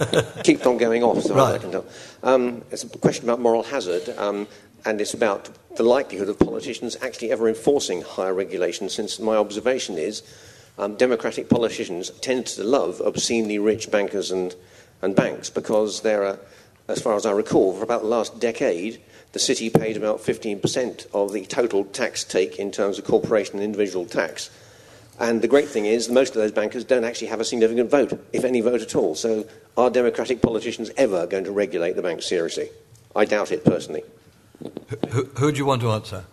keep on going off, so right. I can tell. Um, it's a question about moral hazard, um, and it's about the likelihood of politicians actually ever enforcing higher regulation, since my observation is um, democratic politicians tend to love obscenely rich bankers and, and banks because they're, a, as far as I recall, for about the last decade, the city paid about 15% of the total tax take in terms of corporation and individual tax. And the great thing is, most of those bankers don't actually have a significant vote, if any vote at all. So, are democratic politicians ever going to regulate the banks seriously? I doubt it personally. Who, who do you want to answer?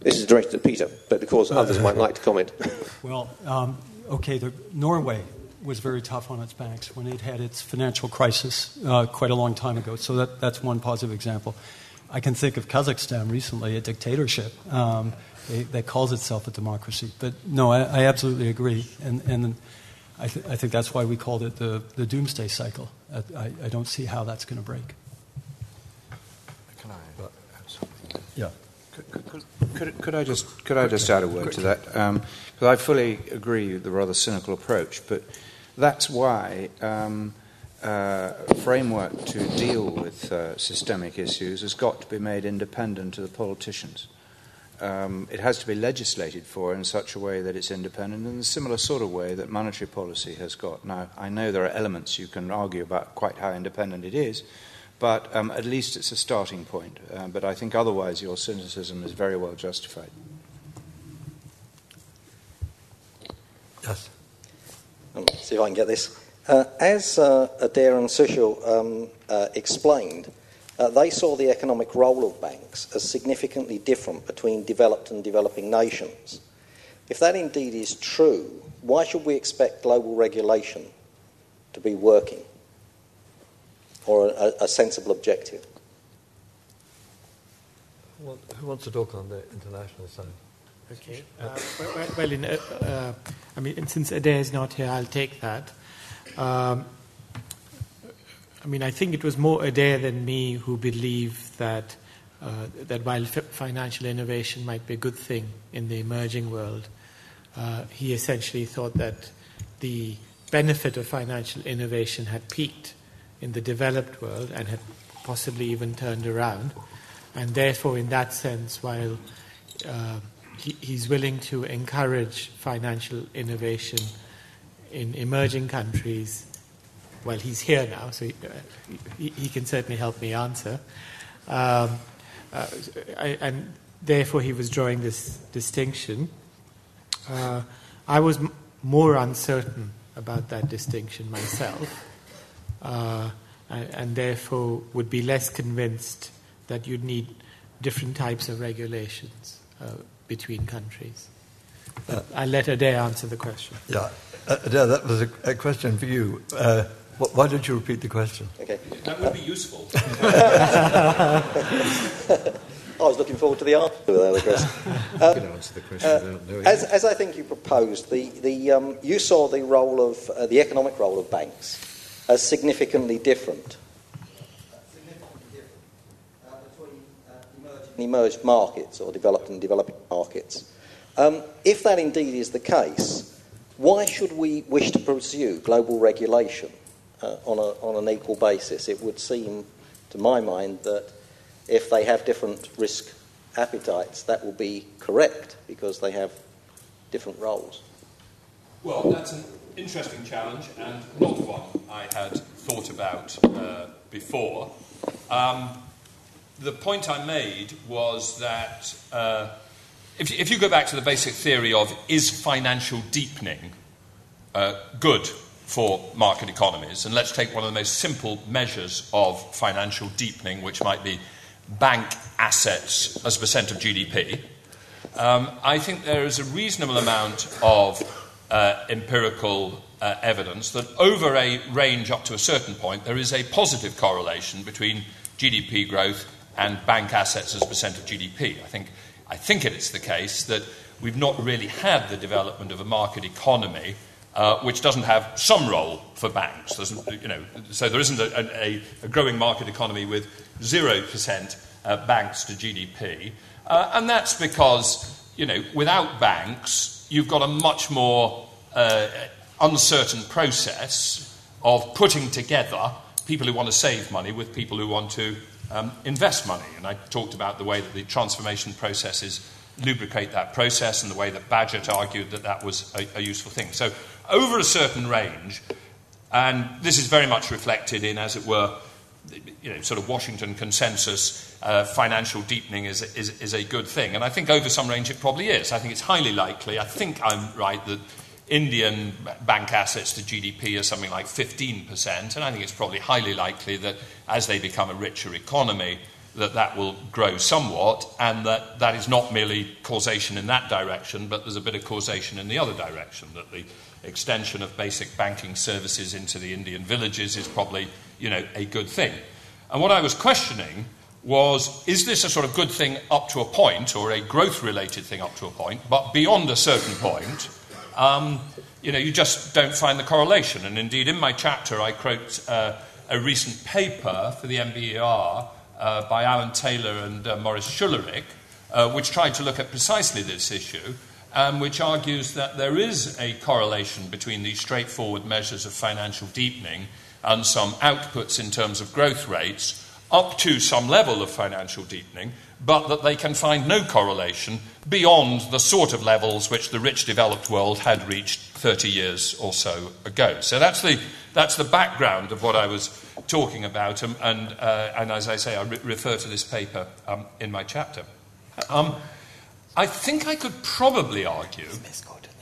This is directed at Peter, but of course others might like to comment. well, um, okay, the, Norway was very tough on its banks when it had its financial crisis uh, quite a long time ago. So that, that's one positive example. I can think of Kazakhstan recently, a dictatorship um, they, that calls itself a democracy. But no, I, I absolutely agree. And, and I, th- I, think that's why we called it the, the doomsday cycle. I, I don't see how that's going to break. Can I add something? Yeah. Could, could, could, could, I just could I just add a word to that? Because um, I fully agree with the rather cynical approach, but that's why um, uh, framework to deal with uh, systemic issues has got to be made independent of the politicians. Um, it has to be legislated for in such a way that it's independent in a similar sort of way that monetary policy has got. Now, I know there are elements you can argue about quite how independent it is, but um, at least it's a starting point. Uh, but I think otherwise your cynicism is very well justified. Yes. Um, see if I can get this. Uh, as uh, Adair and Sushil um, uh, explained, uh, they saw the economic role of banks as significantly different between developed and developing nations. If that indeed is true, why should we expect global regulation to be working or a, a sensible objective? Well, who wants to talk on the international side? Okay. Uh, well, well in, uh, I mean, since Adair is not here, I'll take that. Um, I mean, I think it was more Adair than me who believed that uh, that while financial innovation might be a good thing in the emerging world, uh, he essentially thought that the benefit of financial innovation had peaked in the developed world and had possibly even turned around. And therefore, in that sense, while uh, he, he's willing to encourage financial innovation in emerging countries. Well, he's here now, so he, he, he can certainly help me answer. Um, uh, I, and therefore, he was drawing this distinction. Uh, I was m- more uncertain about that distinction myself, uh, and, and, therefore would be less convinced that you'd need different types of regulations uh, between countries. Uh, I'll let Adair answer the question. Yeah. Uh, that was a, a, question for you. Uh, why don't you repeat the question? Okay. That would be useful. I was looking forward to the answer to that, Chris. Uh, can answer the question uh, as, as, I think you proposed, the, the, um, you saw the role of uh, the economic role of banks as significantly different. between emerged markets or developed and developing markets. Um, if that indeed is the case, why should we wish to pursue global regulation uh, on, a, on an equal basis? It would seem, to my mind, that if they have different risk appetites, that will be correct because they have different roles. Well, that's an interesting challenge and not one I had thought about uh, before. Um, the point I made was that. Uh, if, if you go back to the basic theory of is financial deepening uh, good for market economies, and let's take one of the most simple measures of financial deepening, which might be bank assets as a percent of GDP, um, I think there is a reasonable amount of uh, empirical uh, evidence that over a range up to a certain point, there is a positive correlation between GDP growth and bank assets as a percent of GDP. I think I think it is the case that we've not really had the development of a market economy uh, which doesn't have some role for banks. you know, so there isn't a, a, a growing market economy with 0% uh, banks to GDP. Uh, and that's because, you know, without banks, you've got a much more uh, uncertain process of putting together people who want to save money with people who want to um, invest money. And I talked about the way that the transformation processes lubricate that process and the way that Bagehot argued that that was a, a useful thing. So, over a certain range, and this is very much reflected in, as it were, you know, sort of Washington consensus, uh, financial deepening is, is, is a good thing. And I think over some range it probably is. I think it's highly likely, I think I'm right, that Indian bank assets to GDP are something like 15%, and I think it's probably highly likely that as they become a richer economy, that that will grow somewhat, and that that is not merely causation in that direction, but there's a bit of causation in the other direction, that the extension of basic banking services into the Indian villages is probably, you know, a good thing. And what I was questioning was, is this a sort of good thing up to a point, or a growth-related thing up to a point, but beyond a certain point, um, you know, you just don't find the correlation. And indeed, in my chapter, I quote uh, a recent paper for the NBER uh, by Alan Taylor and uh, Moritz Schularick, uh, which tried to look at precisely this issue, and which argues that there is a correlation between these straightforward measures of financial deepening and some outputs in terms of growth rates up to some level of financial deepening, but that they can find no correlation beyond the sort of levels which the rich developed world had reached 30 years or so ago. So that's the, that's the background of what I was talking about, and, and, uh, and as I say, I re- refer to this paper um, in my chapter. Um, I think I could probably argue,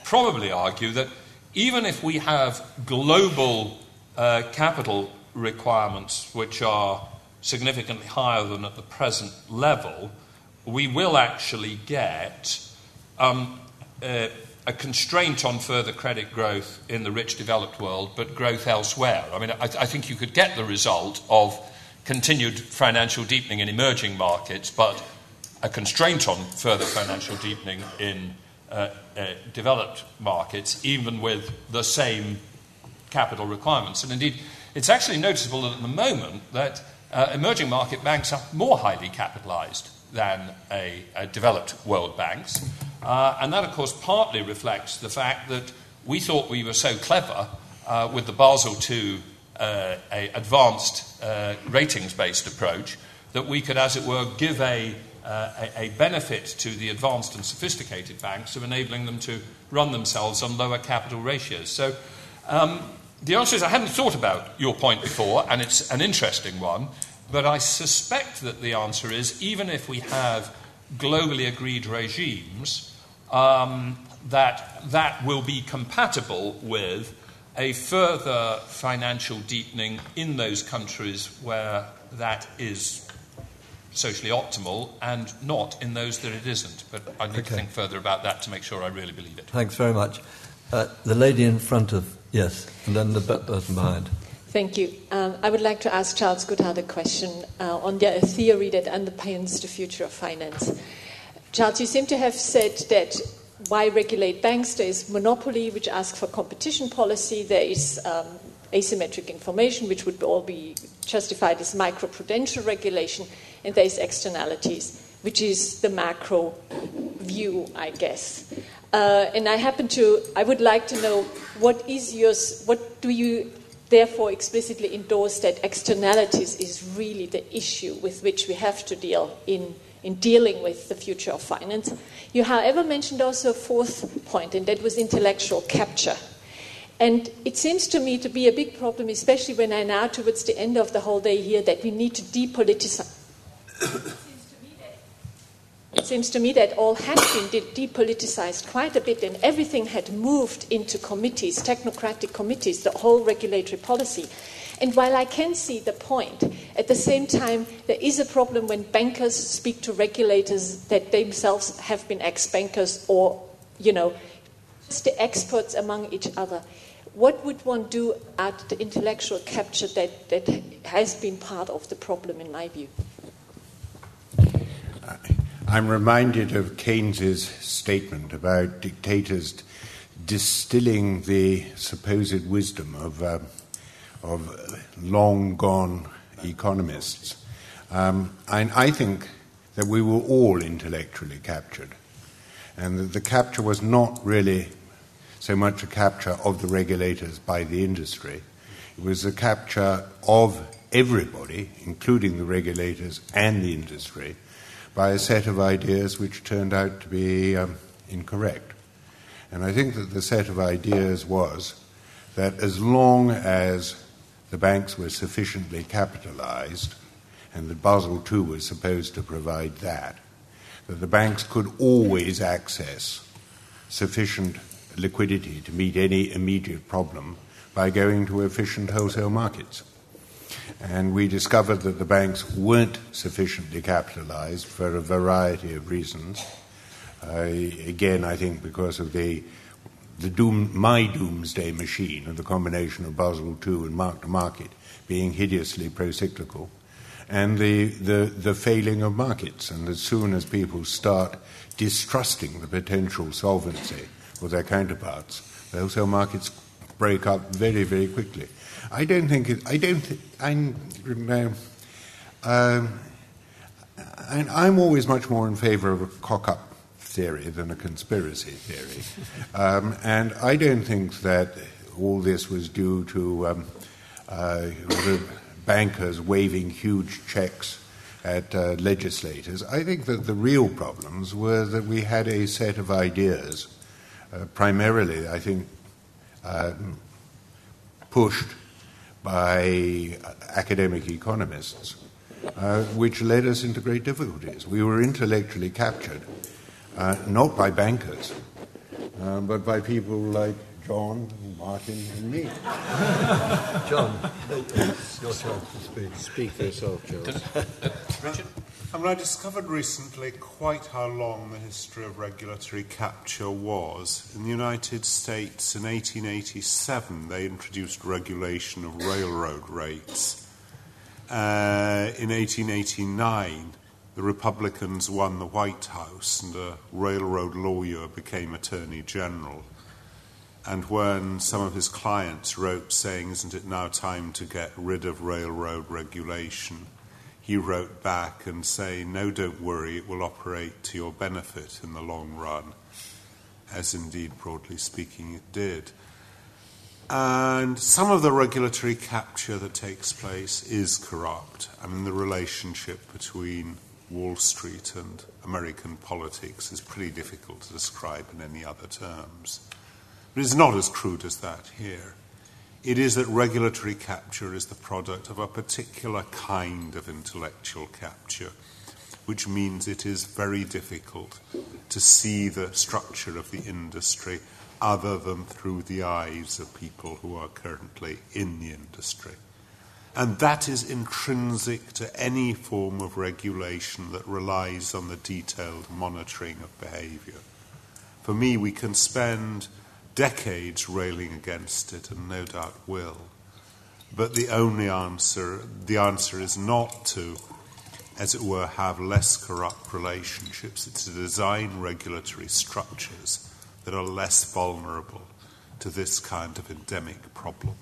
probably argue that even if we have global uh, capital requirements which are significantly higher than at the present level, we will actually get um, uh, a constraint on further credit growth in the rich developed world, but growth elsewhere. I mean, I, I, think you could get the result of continued financial deepening in emerging markets, but a constraint on further financial deepening in uh, uh, developed markets, even with the same capital requirements. And indeed, it's actually noticeable at the moment that uh, emerging market banks are more highly capitalized than a, a developed world banks. Uh, and that, of course, partly reflects the fact that we thought we were so clever uh, with the Basel II uh, advanced ratings based approach that we could, as it were, give a, uh, a, a, benefit to the advanced and sophisticated banks of enabling them to run themselves on lower capital ratios. So um, the answer is I hadn't thought about your point before, and it's an interesting one, but I suspect that the answer is even if we have globally agreed regimes, um, that that will be compatible with a further financial deepening in those countries where that is socially optimal and not in those that it isn't. But I need okay. to think further about that to make sure I really believe it. Thanks very much. Uh, the lady in front of, yes, and then the person behind. Thank you. Um, I would like to ask Charles Goodhart a question uh, on the theory that underpins the future of finance. Charles, you seem to have said that why regulate banks? There is monopoly, which asks for competition policy. There is um, asymmetric information, which would all be justified as microprudential regulation. And there is externalities, which is the macro view, I guess. Uh, and I happen to, I would like to know what is yours, what do you therefore explicitly endorse that externalities is really the issue with which we have to deal in, in dealing with the future of finance. You, however, mentioned also a fourth point, and that was intellectual capture. And it seems to me to be a big problem, especially when I now, towards the end of the whole day, here, that we need to depoliticize. It seems to me that all had been depoliticized quite a bit and everything had moved into committees, technocratic committees, the whole regulatory policy. And while I can see the point, at the same time, there is a problem when bankers speak to regulators that themselves have been ex bankers or, you know, just the experts among each other. What would one do at the intellectual capture that, that has been part of the problem, in my view? I'm reminded of Keynes's statement about dictators distilling the supposed wisdom of, uh, of long gone economists. Um, and I think that we were all intellectually captured, and that the capture was not really so much a capture of the regulators by the industry. It was a capture of everybody, including the regulators and the industry, by a set of ideas which turned out to be um, incorrect. And I think that the set of ideas was that as long as the banks were sufficiently capitalized, and that Basel II was supposed to provide that, that the banks could always access sufficient liquidity to meet any immediate problem by going to efficient wholesale markets. And we discovered that the banks weren't sufficiently capitalized for a variety of reasons. Uh, again, I think because of the, the doom, my doomsday machine and the combination of Basel II and mark to market being hideously procyclical, and the, the, the failing of markets. And as soon as people start distrusting the potential solvency of their counterparts, the wholesale markets break up very, very quickly. I don't think it, I don't th- I'm, uh, and I'm always much more in favor of a cock up theory than a conspiracy theory. Um, and I don't think that all this was due to um, uh, bankers waving huge checks at uh, legislators. I think that the real problems were that we had a set of ideas, uh, primarily, I think, uh, pushed by academic economists, uh, which led us into great difficulties. We were intellectually captured, uh, not by bankers, uh, but by people like John, Martin, and me. John, it's your turn to speak. Speak for yourself, Joe. I mean, I discovered recently quite how long the history of regulatory capture was. In the United States, in 1887, they introduced regulation of railroad rates. Uh, in 1889, the Republicans won the White House, and a railroad lawyer became Attorney General. And when some of his clients wrote saying, Isn't it now time to get rid of railroad regulation? He wrote back and saying, No, don't worry, it will operate to your benefit in the long run, as indeed, broadly speaking, it did. And some of the regulatory capture that takes place is corrupt. I mean, the relationship between Wall Street and American politics is pretty difficult to describe in any other terms. But it's not as crude as that here. It is that regulatory capture is the product of a particular kind of intellectual capture, which means it is very difficult to see the structure of the industry other than through the eyes of people who are currently in the industry. And that is intrinsic to any form of regulation that relies on the detailed monitoring of behavior. For me, we can spend decades railing against it, and no doubt will. But the only answer, the answer is not to, as it were, have less corrupt relationships. It's to design regulatory structures that are less vulnerable to this kind of endemic problem.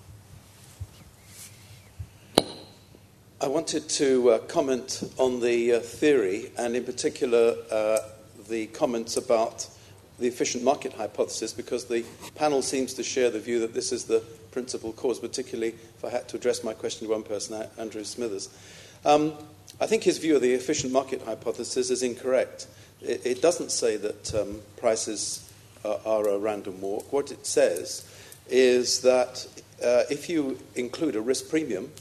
I wanted to uh, comment on the uh, theory, and in particular, uh, the comments about the efficient market hypothesis because the panel seems to share the view that this is the principal cause, particularly if I had to address my question to one person, Andrew Smithers. Um, I think his view of the efficient market hypothesis is incorrect. It, it doesn't say that um, prices are, are, a random walk. What it says is that uh, if you include a risk premium,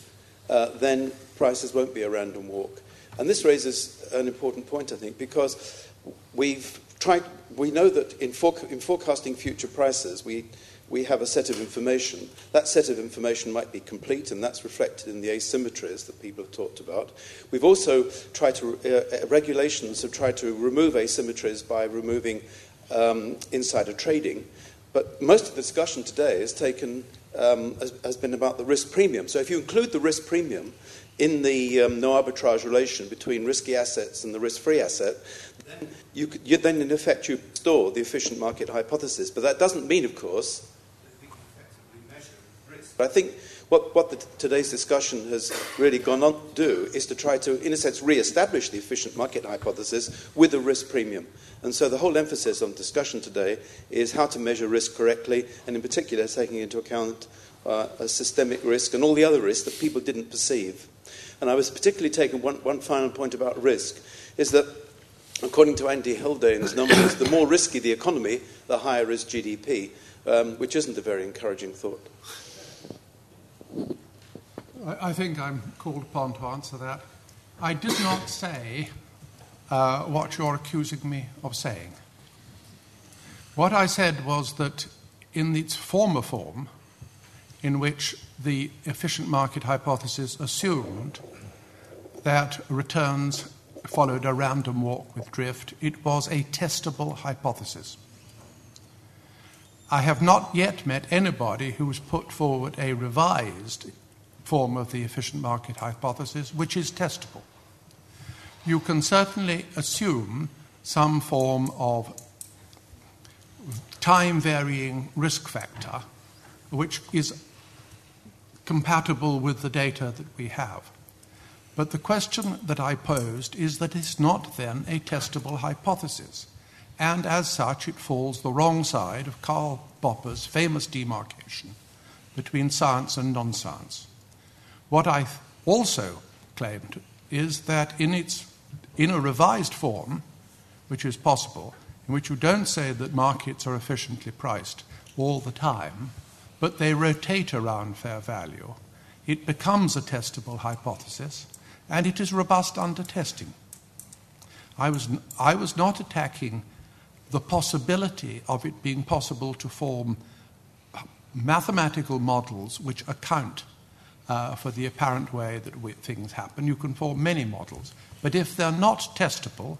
uh, then prices won't be a random walk. And this raises an important point, I think, because we've tried, we know that in, for, in forecasting future prices, we, we have a set of information. That set of information might be complete, and that's reflected in the asymmetries that people have talked about. We've also tried to, uh, uh, regulations have tried to remove asymmetries by removing um, insider trading. But most of the discussion today has, taken, um, has, has, been about the risk premium. So if you include the risk premium in the um, no arbitrage relation between risky assets and the risk free asset, then, you, you, then in effect you store the efficient market hypothesis. But that doesn't mean, of course, but I think what, what the, today's discussion has really gone on to do is to try to, in a sense, re establish the efficient market hypothesis with a risk premium. And so the whole emphasis on discussion today is how to measure risk correctly, and in particular, taking into account uh, a systemic risk, and all the other risks that people didn't perceive. And I was particularly taken one, one final point about risk is that, according to Andy Haldane's numbers, the more risky the economy, the higher is GDP, um, which isn't a very encouraging thought. I think I'm called upon to answer that. I did not say uh, what you're accusing me of saying. What I said was that in its former form, in which the efficient market hypothesis assumed that returns followed a random walk with drift, it was a testable hypothesis. I have not yet met anybody who's put forward a revised form of the efficient market hypothesis, which is testable. You can certainly assume some form of time varying risk factor, which is compatible with the data that we have. But the question that I posed is that it's not then a testable hypothesis, and as such, it falls the wrong side of Karl Popper's famous demarcation between science and non science. What I also claimed is that in, its, in a revised form, which is possible, in which you don't say that markets are efficiently priced all the time, but they rotate around fair value, it becomes a testable hypothesis and it is robust under testing. I was, I was not attacking the possibility of it being possible to form mathematical models which account uh, for the apparent way that we, things happen. You can form many models. But if they're not testable,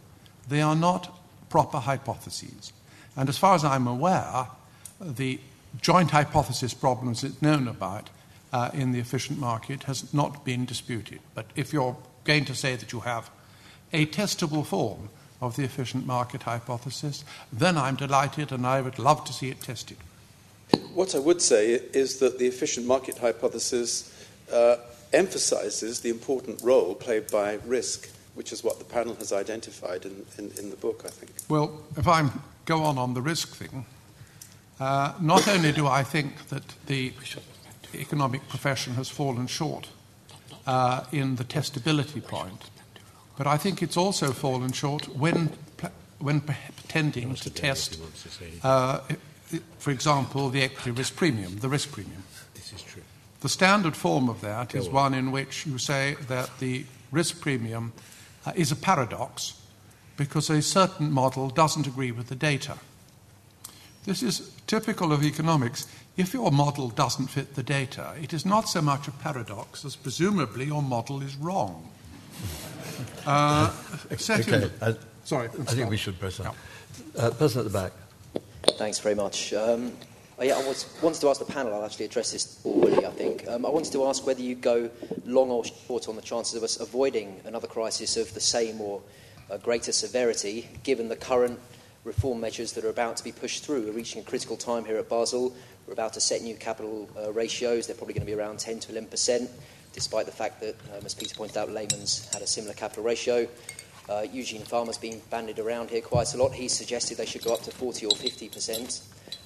they are not proper hypotheses. And as far as I'm aware, the joint hypothesis problems that's known about uh, in the efficient market has not been disputed. But if you're going to say that you have a testable form of the efficient market hypothesis, then I'm delighted and I would love to see it tested. What I would say is that the efficient market hypothesis uh, emphasizes the important role played by risk, which is what the panel has identified in, in, in the book, I think. Well, if I go on on the risk thing, uh, not only do I think that the economic profession has fallen short uh, in the testability point, but I think it's also fallen short when, when pretending to test, uh, for example, the equity risk premium, the risk premium. This is true. The standard form of that is one in which you say that the risk premium uh, is a paradox because a certain model doesn't agree with the data. This is typical of economics. If your model doesn't fit the data, it is not so much a paradox as presumably your model is wrong. Uh, okay. I, sorry. I think we should press on. Uh, person at the back. Thanks very much. Um, Oh, yeah, I was, wanted to ask the panel, I'll actually address this already, I think. Um, I wanted to ask whether you go long or short on the chances of us avoiding another crisis of the same or uh, greater severity, given the current reform measures that are about to be pushed through. We're reaching a critical time here at Basel. We're about to set new capital uh, ratios. They're probably going to be around 10 to 11%, despite the fact that, um, as Peter pointed out, Lehman's had a similar capital ratio. Uh, Eugene Fama's been bandied around here quite a lot. He suggested they should go up to 40 or 50%.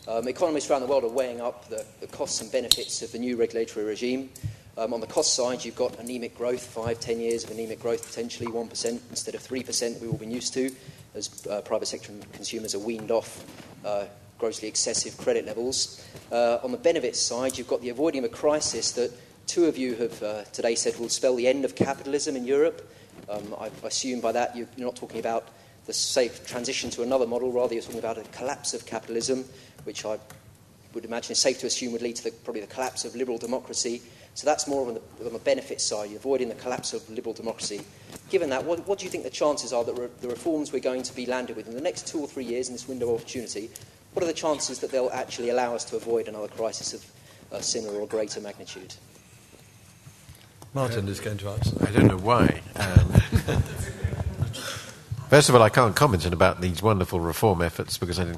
Um, economists around the world are weighing up the, the, costs and benefits of the new regulatory regime. Um, on the cost side, you've got anemic growth, five, ten years of anemic growth, potentially 1% instead of 3% we've all been used to, as uh, private sector consumers are weaned off uh, grossly excessive credit levels. Uh, on the benefits side, you've got the avoiding of a crisis that two of you have uh, today said will spell the end of capitalism in Europe. Um, I assume by that you're not talking about the safe transition to another model, rather, you're talking about a collapse of capitalism, which I would imagine is safe to assume would lead to the, probably the collapse of liberal democracy. So that's more on the, on the benefit side, avoiding the collapse of liberal democracy. Given that, what, what do you think the chances are that re- the reforms we're going to be landed with in the next two or three years in this window of opportunity, what are the chances that they'll actually allow us to avoid another crisis of uh, similar or greater magnitude? Martin is going to answer. I don't know why. Um, first of all, I can't comment on about these wonderful reform efforts because I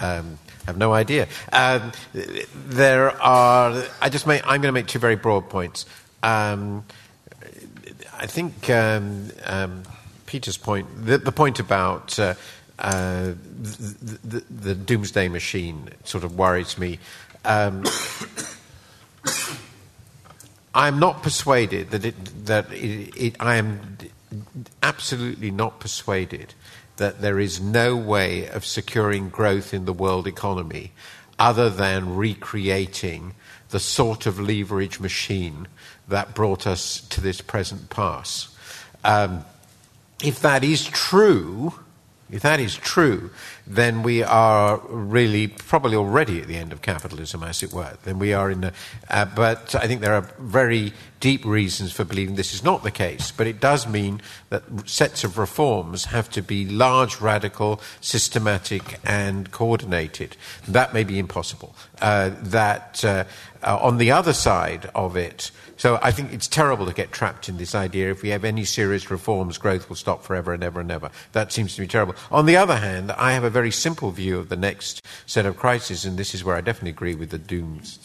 um, have no idea. Um, there are. I just may, I'm going to make two very broad points. Um, I think um, um, Peter's point, the, the point about uh, uh, the, the, the, doomsday machine, sort of worries me. Um, I'm not persuaded that it, that it, it, I am absolutely not persuaded that there is no way of securing growth in the world economy other than recreating the sort of leverage machine that brought us to this present pass. Um, if that is true, if that is true, then we are really probably already at the end of capitalism, as it were. Then we are in the. Uh, but I think there are very deep reasons for believing this is not the case. But it does mean that sets of reforms have to be large, radical, systematic, and coordinated. That may be impossible. Uh, that uh, uh on the other side of it, so I think it's terrible to get trapped in this idea if we have any serious reforms, growth will stop forever and ever and ever. That seems to be terrible. On the other hand, I have a very simple view of the next set of crises, and this is where I definitely agree with the dooms.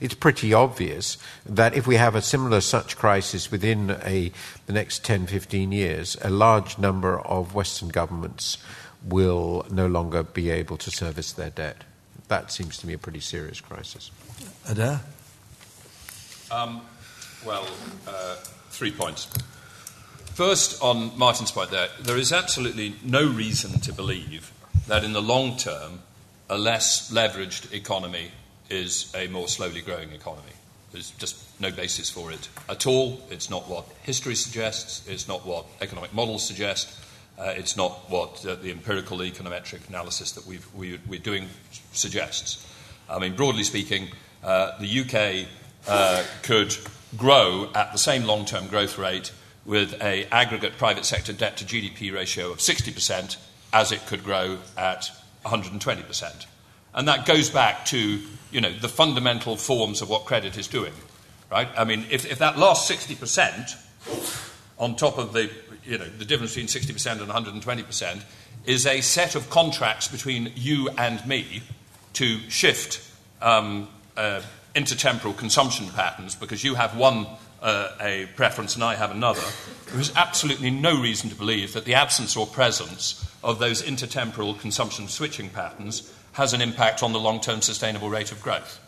It's pretty obvious that if we have a similar such crisis within a, the next 10, 15 years, a large number of Western governments will no longer be able to service their debt. That seems to me a pretty serious crisis. Adair? Um, well, uh, three points. First, on Martin's point there, there is absolutely no reason to believe that in the long term, a less leveraged economy is a more slowly growing economy. There's just no basis for it at all. It's not what history suggests, it's not what economic models suggest, uh, it's not what uh, the empirical econometric analysis that we are doing suggests. I mean, broadly speaking, uh, the UK uh, could grow at the same long term growth rate with an aggregate private sector debt to GDP ratio of 60% as it could grow at 120%. And that goes back to you know, the fundamental forms of what credit is doing. Right? I mean, if, if that last 60% on top of the, you know, the difference between 60% and 120% is a set of contracts between you and me to shift um, uh, intertemporal consumption patterns because you have one uh, a preference and I have another, there is absolutely no reason to believe that the absence or presence of those intertemporal consumption switching patterns has an impact on the long term sustainable rate of growth.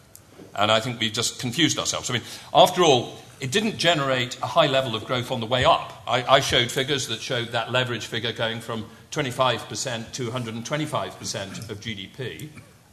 And I think we've just confused ourselves. I mean, after all, it didn't generate a high level of growth on the way up. I, I showed figures that showed that leverage figure going from 25% to 125% of GDP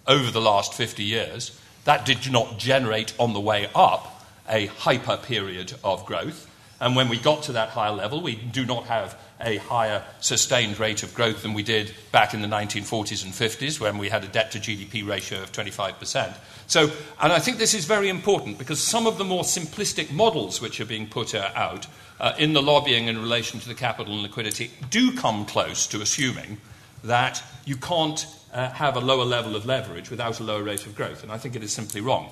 over the last 50 years. That did not generate on the way up a hyper period of growth. And when we got to that higher level, we do not have a higher sustained rate of growth than we did back in the 1940s and 50s when we had a debt to GDP ratio of 25%. So, and I think this is very important because some of the more simplistic models which are being put out uh, in the lobbying in relation to the capital and liquidity do come close to assuming that you can't uh, have a lower level of leverage without a lower rate of growth. And I think it is simply wrong.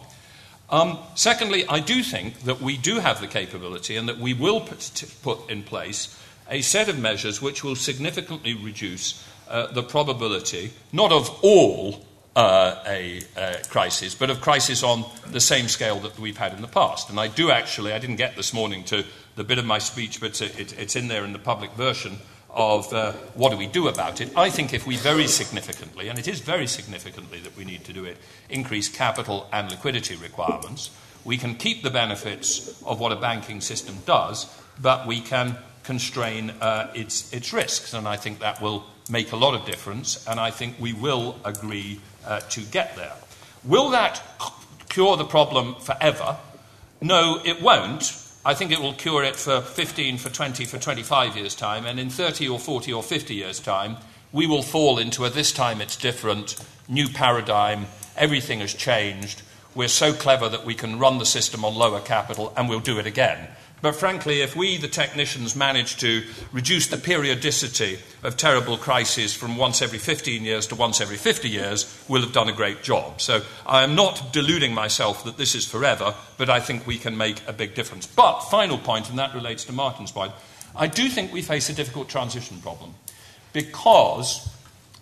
Um, secondly, I do think that we do have the capability and that we will put, put in place a set of measures which will significantly reduce uh, the probability, not of all uh, a uh, crisis, but of crisis on the same scale that we've had in the past. And I do actually, I didn't get this morning to the bit of my speech, but it, it's in there in the public version of uh, what do we do about it. I think if we very significantly, and it is very significantly that we need to do it, increase capital and liquidity requirements, we can keep the benefits of what a banking system does, but we can constrain uh, its, its risks. And I think that will make a lot of difference, and I think we will agree uh, to get there. Will that cure the problem forever? No, it won't I think it will cure it for 15, for 20, for 25 years' time, and in 30 or 40 or 50 years' time, we will fall into a this time it's different, new paradigm, everything has changed, we're so clever that we can run the system on lower capital, and we'll do it again. But frankly, if we, the technicians, manage to reduce the periodicity of terrible crises from once every 15 years to once every 50 years, we'll have done a great job. So I am not deluding myself that this is forever, but I think we can make a big difference. But, final point, and that relates to Martin's point, I do think we face a difficult transition problem. Because,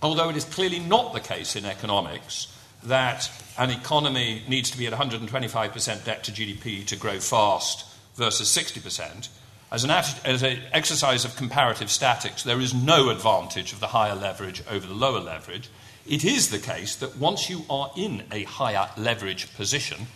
although it is clearly not the case in economics that an economy needs to be at 125% debt to GDP to grow fast versus 60%, as an, as an exercise of comparative statics, there is no advantage of the higher leverage over the lower leverage. It is the case that once you are in a higher leverage position,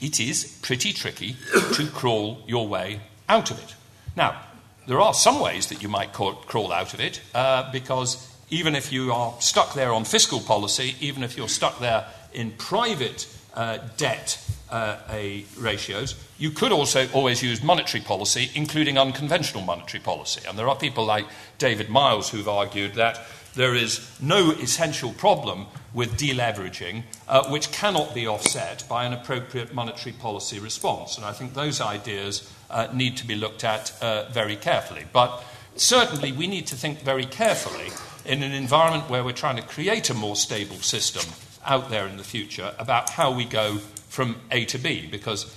it is pretty tricky to crawl your way out of it. Now, there are some ways that you might crawl out of it uh, because even if you are stuck there on fiscal policy, even if you're stuck there in private uh, debt uh, ratios, you could also always use monetary policy, including unconventional monetary policy. And there are people like David Miles who've argued that there is no essential problem with deleveraging uh, which cannot be offset by an appropriate monetary policy response. And I think those ideas uh, need to be looked at uh, very carefully. But certainly, we need to think very carefully in an environment where we're trying to create a more stable system out there in the future about how we go from A to B, because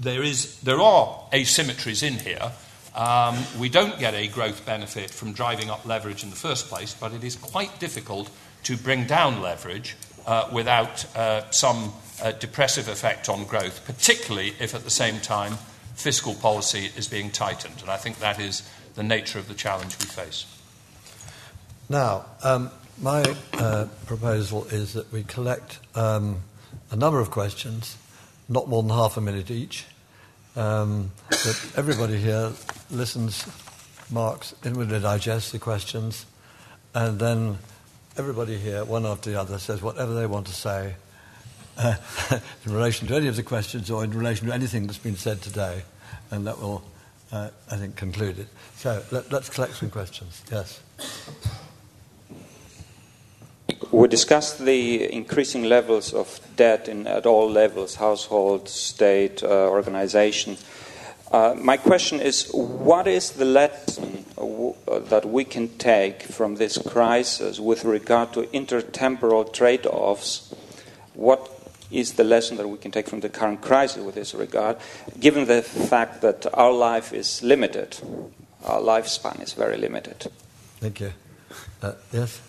there, is, there are asymmetries in here. Um, we don't get a growth benefit from driving up leverage in the first place, but it is quite difficult to bring down leverage uh, without uh, some uh, depressive effect on growth, particularly if at the same time fiscal policy is being tightened. And I think that is the nature of the challenge we face. Now, um, my uh, proposal is that we collect um, a number of questions, not more than half a minute each, um, that everybody here listens, marks, inwardly digests the questions, and then everybody here, one after the other, says whatever they want to say uh, in relation to any of the questions or in relation to anything that's been said today, and that will, uh, I think, conclude it. So let, us collect some questions. Yes. We discussed the increasing levels of debt in, at all levels household, state, uh, organization. Uh, my question is what is the lesson uh, that we can take from this crisis with regard to intertemporal trade offs? What is the lesson that we can take from the current crisis with this regard, given the fact that our life is limited? Our lifespan is very limited. Thank you. Uh, yes?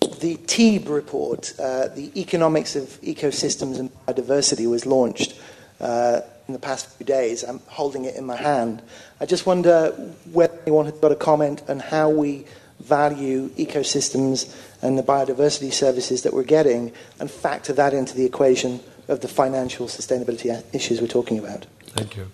The TEEB report, uh, the Economics of Ecosystems and Biodiversity, was launched uh, in the past few days. I'm holding it in my hand. I just wonder whether anyone has got a comment on how we value ecosystems and the biodiversity services that we're getting and factor that into the equation of the financial sustainability issues we're talking about. Thank you.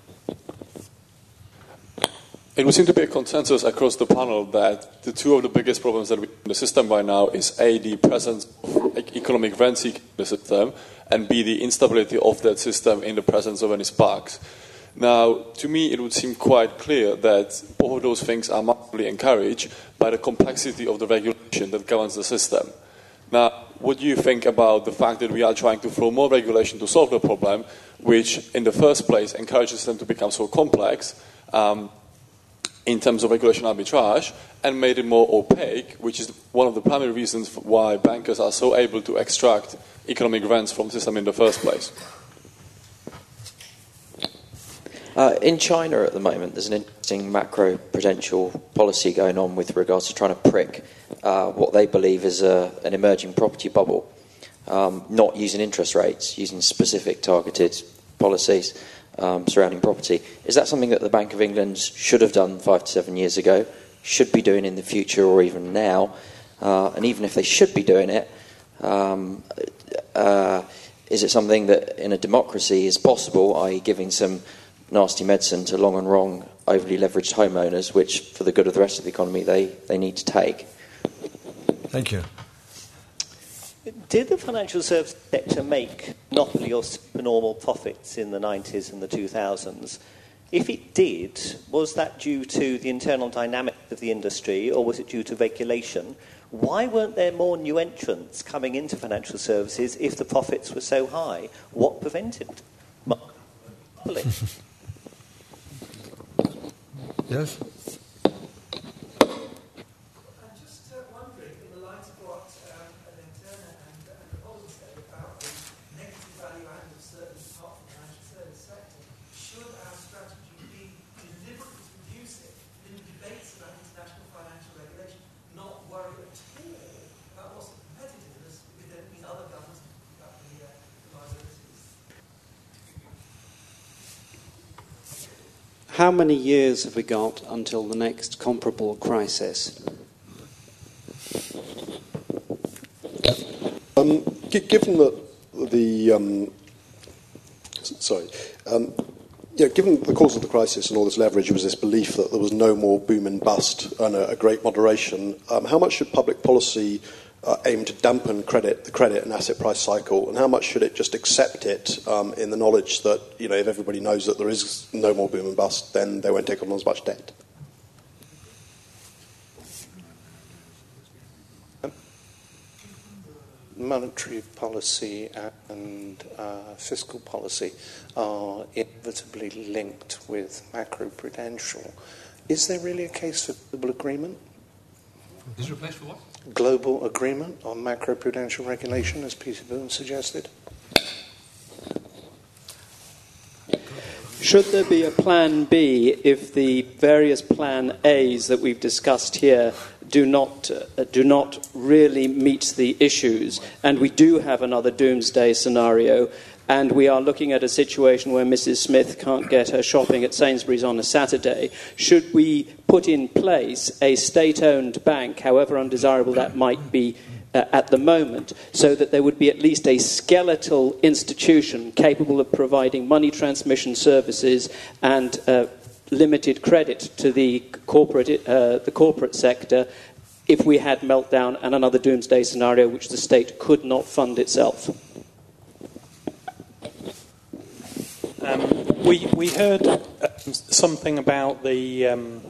It would seem to be a consensus across the panel that the two of the biggest problems that we in the system right now is A, the presence of economic rent seeking in the system, and B, the instability of that system in the presence of any sparks. Now, to me, it would seem quite clear that both of those things are massively encouraged by the complexity of the regulation that governs the system. Now, what do you think about the fact that we are trying to throw more regulation to solve the problem, which in the first place encourages them to become so complex? Um, in terms of regulation arbitrage and made it more opaque, which is one of the primary reasons why bankers are so able to extract economic rents from the system in the first place. Uh, in China at the moment, there's an interesting macro prudential policy going on with regards to trying to prick uh, what they believe is a, an emerging property bubble, um, not using interest rates, using specific targeted policies um, surrounding property. Is that something that the Bank of England should have done five to seven years ago, should be doing in the future or even now? Uh, and even if they should be doing it, um, uh, is it something that in a democracy is possible, i.e., giving some nasty medicine to long and wrong, overly leveraged homeowners, which for the good of the rest of the economy they, they need to take? Thank you. Did the financial services sector make monopoly or supernormal profits in the 90s and the 2000s? If it did, was that due to the internal dynamics of the industry or was it due to regulation? Why weren't there more new entrants coming into financial services if the profits were so high? What prevented monopoly? yes? How many years have we got until the next comparable crisis? Um, given that the um, sorry. Um, yeah, given the cause of the crisis and all this leverage was this belief that there was no more boom and bust and a, a great moderation, um, how much should public policy uh, aim to dampen credit, the credit and asset price cycle, and how much should it just accept it um, in the knowledge that you know if everybody knows that there is no more boom and bust, then they won't take on as much debt? monetary policy and uh, fiscal policy are inevitably linked with macroprudential. Is there really a case for global agreement? Is there a place for what? Global agreement on macroprudential regulation, as Peter Boone suggested? Should there be a plan B if the various plan A's that we've discussed here do not, uh, do not really meet the issues, and we do have another doomsday scenario, and we are looking at a situation where Mrs. Smith can't get her shopping at Sainsbury's on a Saturday, should we put in place a state owned bank, however undesirable that might be? Uh, at the moment, so that there would be at least a skeletal institution capable of providing money transmission services and uh, limited credit to the corporate, uh, the corporate sector if we had meltdown and another doomsday scenario which the state could not fund itself. Um, we, we heard uh, something about the, um,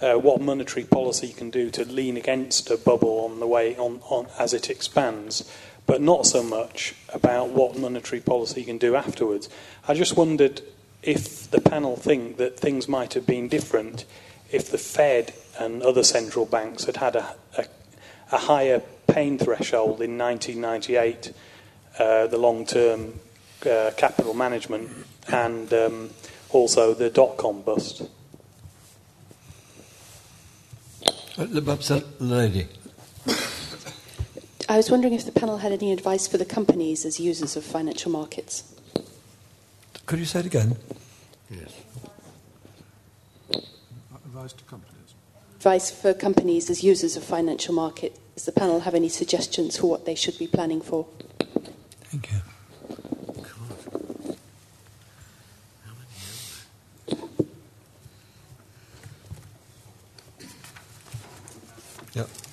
uh, what monetary policy can do to lean against a bubble on the way on, on as it expands, but not so much about what monetary policy can do afterwards. I just wondered if the panel think that things might have been different if the Fed and other central banks had had a, a, a higher pain threshold in 1998, uh, the long term uh, capital management, and um, also the dot com bust. Uh, lady. I was wondering if the panel had any advice for the companies as users of financial markets. Could you say it again? Yes. Advice to companies. Advice for companies as users of financial markets. Does the panel have any suggestions for what they should be planning for? Thank you. Yep.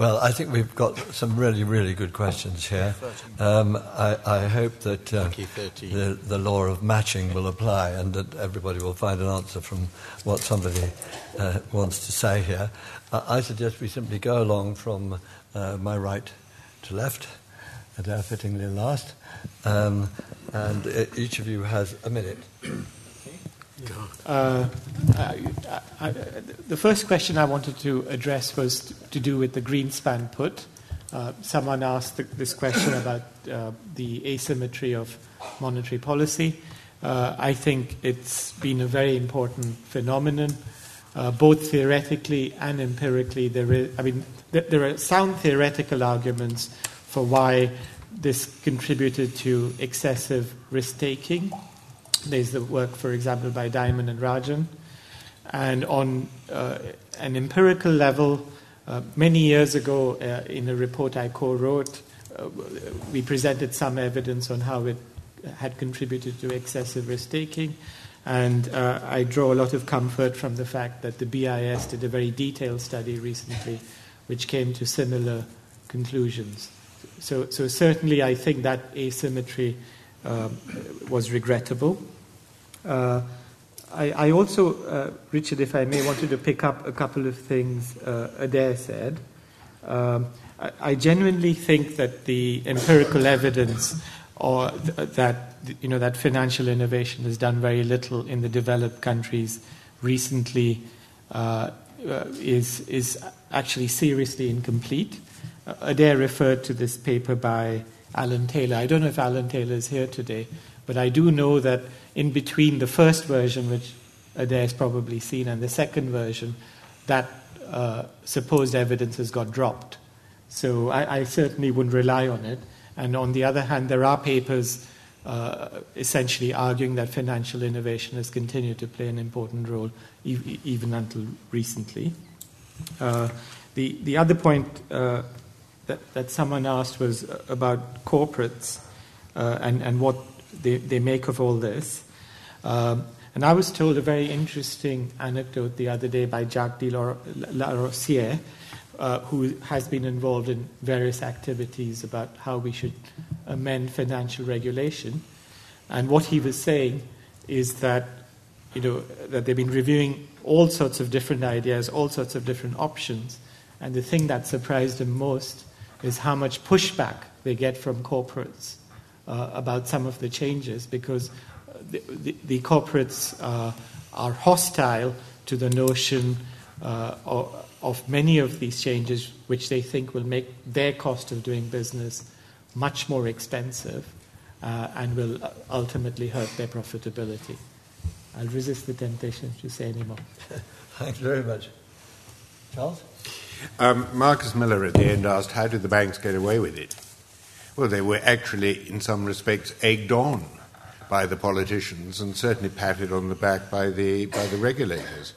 Well, I think we've got some really, really good questions here. Um, I, I, hope that uh, the, the, law of matching will apply and that everybody will find an answer from what somebody uh, wants to say here. Uh, I suggest we simply go along from uh, my right to left, and fittingly last, um, and uh, each of you has a minute. Uh, I, I, the first question I wanted to address was to do with the Greenspan put. Uh, someone asked this question about uh, the asymmetry of monetary policy. Uh, I think it's been a very important phenomenon, uh, both theoretically and empirically. There is, I mean, th- there are sound theoretical arguments for why this contributed to excessive risk taking there's the work, for example, by Diamond and Rajan. And on uh, an empirical level, uh, many years ago, uh, in a report I co wrote, uh, we presented some evidence on how it had contributed to excessive risk taking. And uh, I draw a lot of comfort from the fact that the BIS did a very detailed study recently, which came to similar conclusions. So, so certainly, I think that asymmetry um, was regrettable. I, I, also, uh, Richard, if I may, wanted to pick up a couple of things uh, Adair said. Um, I, I, genuinely think that the empirical evidence or th- that you know that financial innovation has done very little in the developed countries recently uh, uh, is is actually seriously incomplete. Uh, Adair referred to this paper by Alan Taylor. I don't know if Alan Taylor is here today, but I do know that in between the first version, which Adair has probably seen, and the second version, that uh, supposed evidence has got dropped. So I, I, certainly wouldn't rely on it. And on the other hand, there are papers uh, essentially arguing that financial innovation has continued to play an important role e- even until recently. Uh, the, the other point uh, that, that someone asked was about corporates uh, and, and what they, they make of all this. Um, and I was told a very interesting anecdote the other day by Jacques de Larosière, uh, who has been involved in various activities about how we should amend financial regulation. And what he was saying is that, you know, that they've been reviewing all sorts of different ideas, all sorts of different options. And the thing that surprised him most is how much pushback they get from corporates uh, about some of the changes because the, the, the corporates uh, are hostile to the notion uh, of, of, many of these changes, which they think will make their cost of doing business much more expensive uh, and will ultimately hurt their profitability. I'll resist the temptation to say any more. Thanks very much. Charles? Um, Marcus Miller at the end asked, How did the banks get away with it? Well, they were actually, in some respects, egged on by the politicians and certainly patted on the back by the, by the regulators.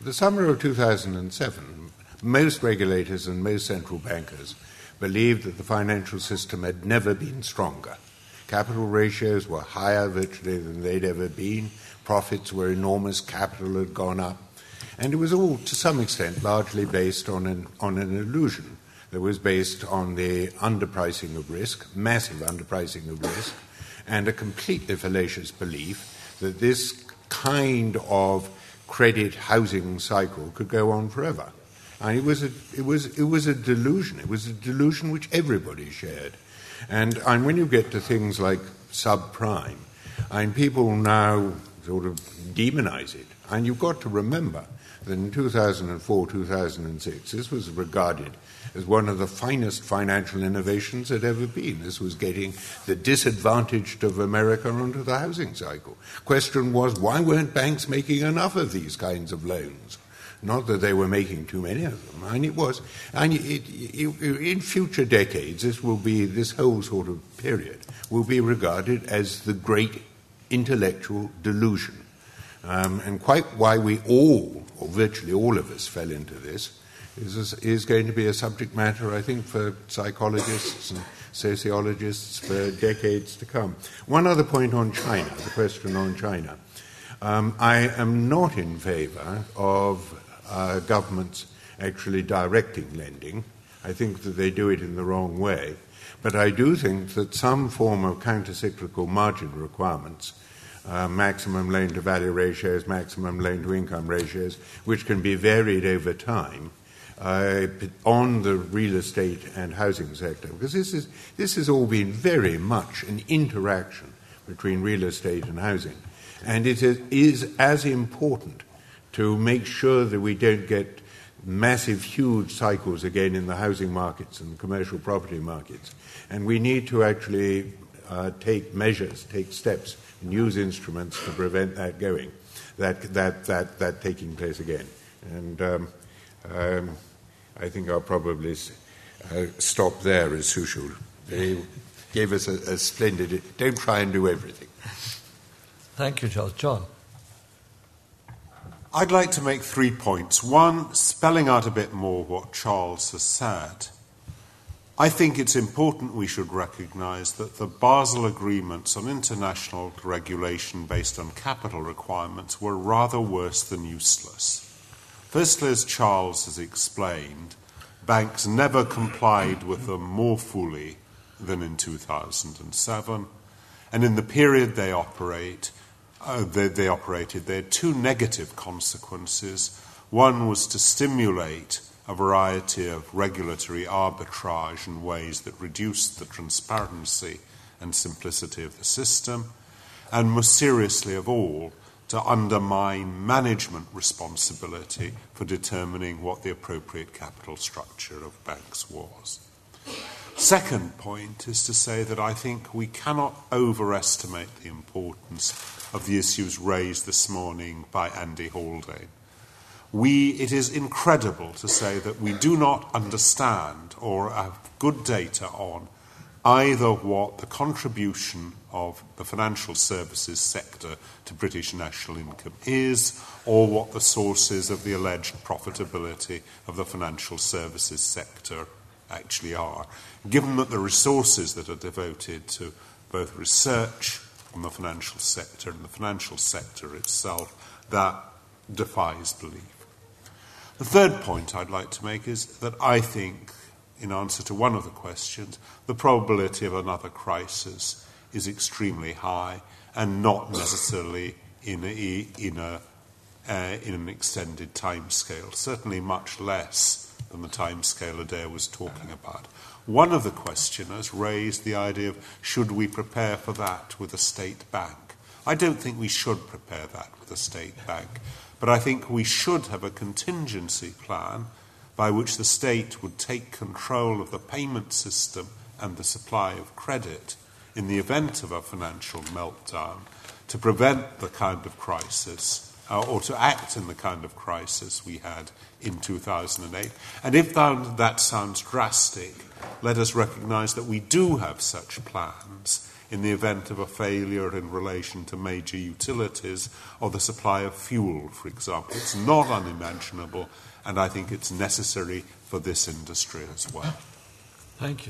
The summer of 2007, most regulators and most central bankers believed that the financial system had never been stronger. Capital ratios were higher virtually than they'd ever been, profits were enormous, capital had gone up, and it was all, to some extent, largely based on an, on an illusion that was based on the underpricing of risk, massive underpricing of risk, and a completely fallacious belief that this kind of credit housing cycle could go on forever. And it was a, it was, it was a delusion. It was a delusion which everybody shared. And, and when you get to things like subprime, and people now sort of demonize it, and you've got to remember that in 2004, 2006, this was regarded as one of the finest financial innovations that ever been. This was getting the disadvantaged of America onto the housing cycle. Question was, why weren't banks making enough of these kinds of loans? Not that they were making too many of them, and it was. And it, it, in future decades, this will be this whole sort of period will be regarded as the great intellectual delusion, um, and quite why we all, or virtually all of us, fell into this is, is going to be a subject matter, I think, for psychologists and sociologists for decades to come. One other point on China, the question on China. Um, I am not in favour of uh, governments actually directing lending. I think that they do it in the wrong way. But I do think that some form of countercyclical margin requirements, uh, maximum loan to value ratios, maximum loan to income ratios, which can be varied over time, uh, on the real estate and housing sector, because this, is, this has all been very much an interaction between real estate and housing. And it is, is as important to make sure that we don't get massive, huge cycles again in the housing markets and commercial property markets. And we need to actually uh, take measures, take steps, and use instruments to prevent that going, that, that, that, that taking place again. And um, um, I think I'll probably uh, stop there as Sushil. They gave us a, a splendid. Don't try and do everything. Thank you, Charles. John. I'd like to make three points. One, spelling out a bit more what Charles has said. I think it's important we should recognise that the Basel agreements on international regulation based on capital requirements were rather worse than useless. Firstly, as Charles has explained, banks never complied with them more fully than in 2007, and in the period they operate, uh, they, they operated, there had two negative consequences. One was to stimulate a variety of regulatory arbitrage in ways that reduced the transparency and simplicity of the system, and most seriously of all, to undermine management responsibility for determining what the appropriate capital structure of banks was. Second point is to say that I think we cannot overestimate the importance of the issues raised this morning by Andy Haldane. We, it is incredible to say that we do not understand or have good data on either what the contribution of the financial services sector to British national income is or what the sources of the alleged profitability of the financial services sector actually are, given that the resources that are devoted to both research on the financial sector and the financial sector itself, that defies belief. The third point I'd like to make is that I think, in answer to one of the questions, the probability of another crisis is extremely high and not necessarily in, a, in, a, uh, in an extended time scale, certainly much less than the time scale Adair was talking about. One of the questioners raised the idea of should we prepare for that with a state bank? I don't think we should prepare that with a state bank. But I think we should have a contingency plan by which the state would take control of the payment system and the supply of credit in the event of a financial meltdown to prevent the kind of crisis uh, or to act in the kind of crisis we had in 2008. And if that, that sounds drastic, let us recognize that we do have such plans in the event of a failure in relation to major utilities or the supply of fuel, for example. It's not unimaginable, and I think it's necessary for this industry as well. Thank you.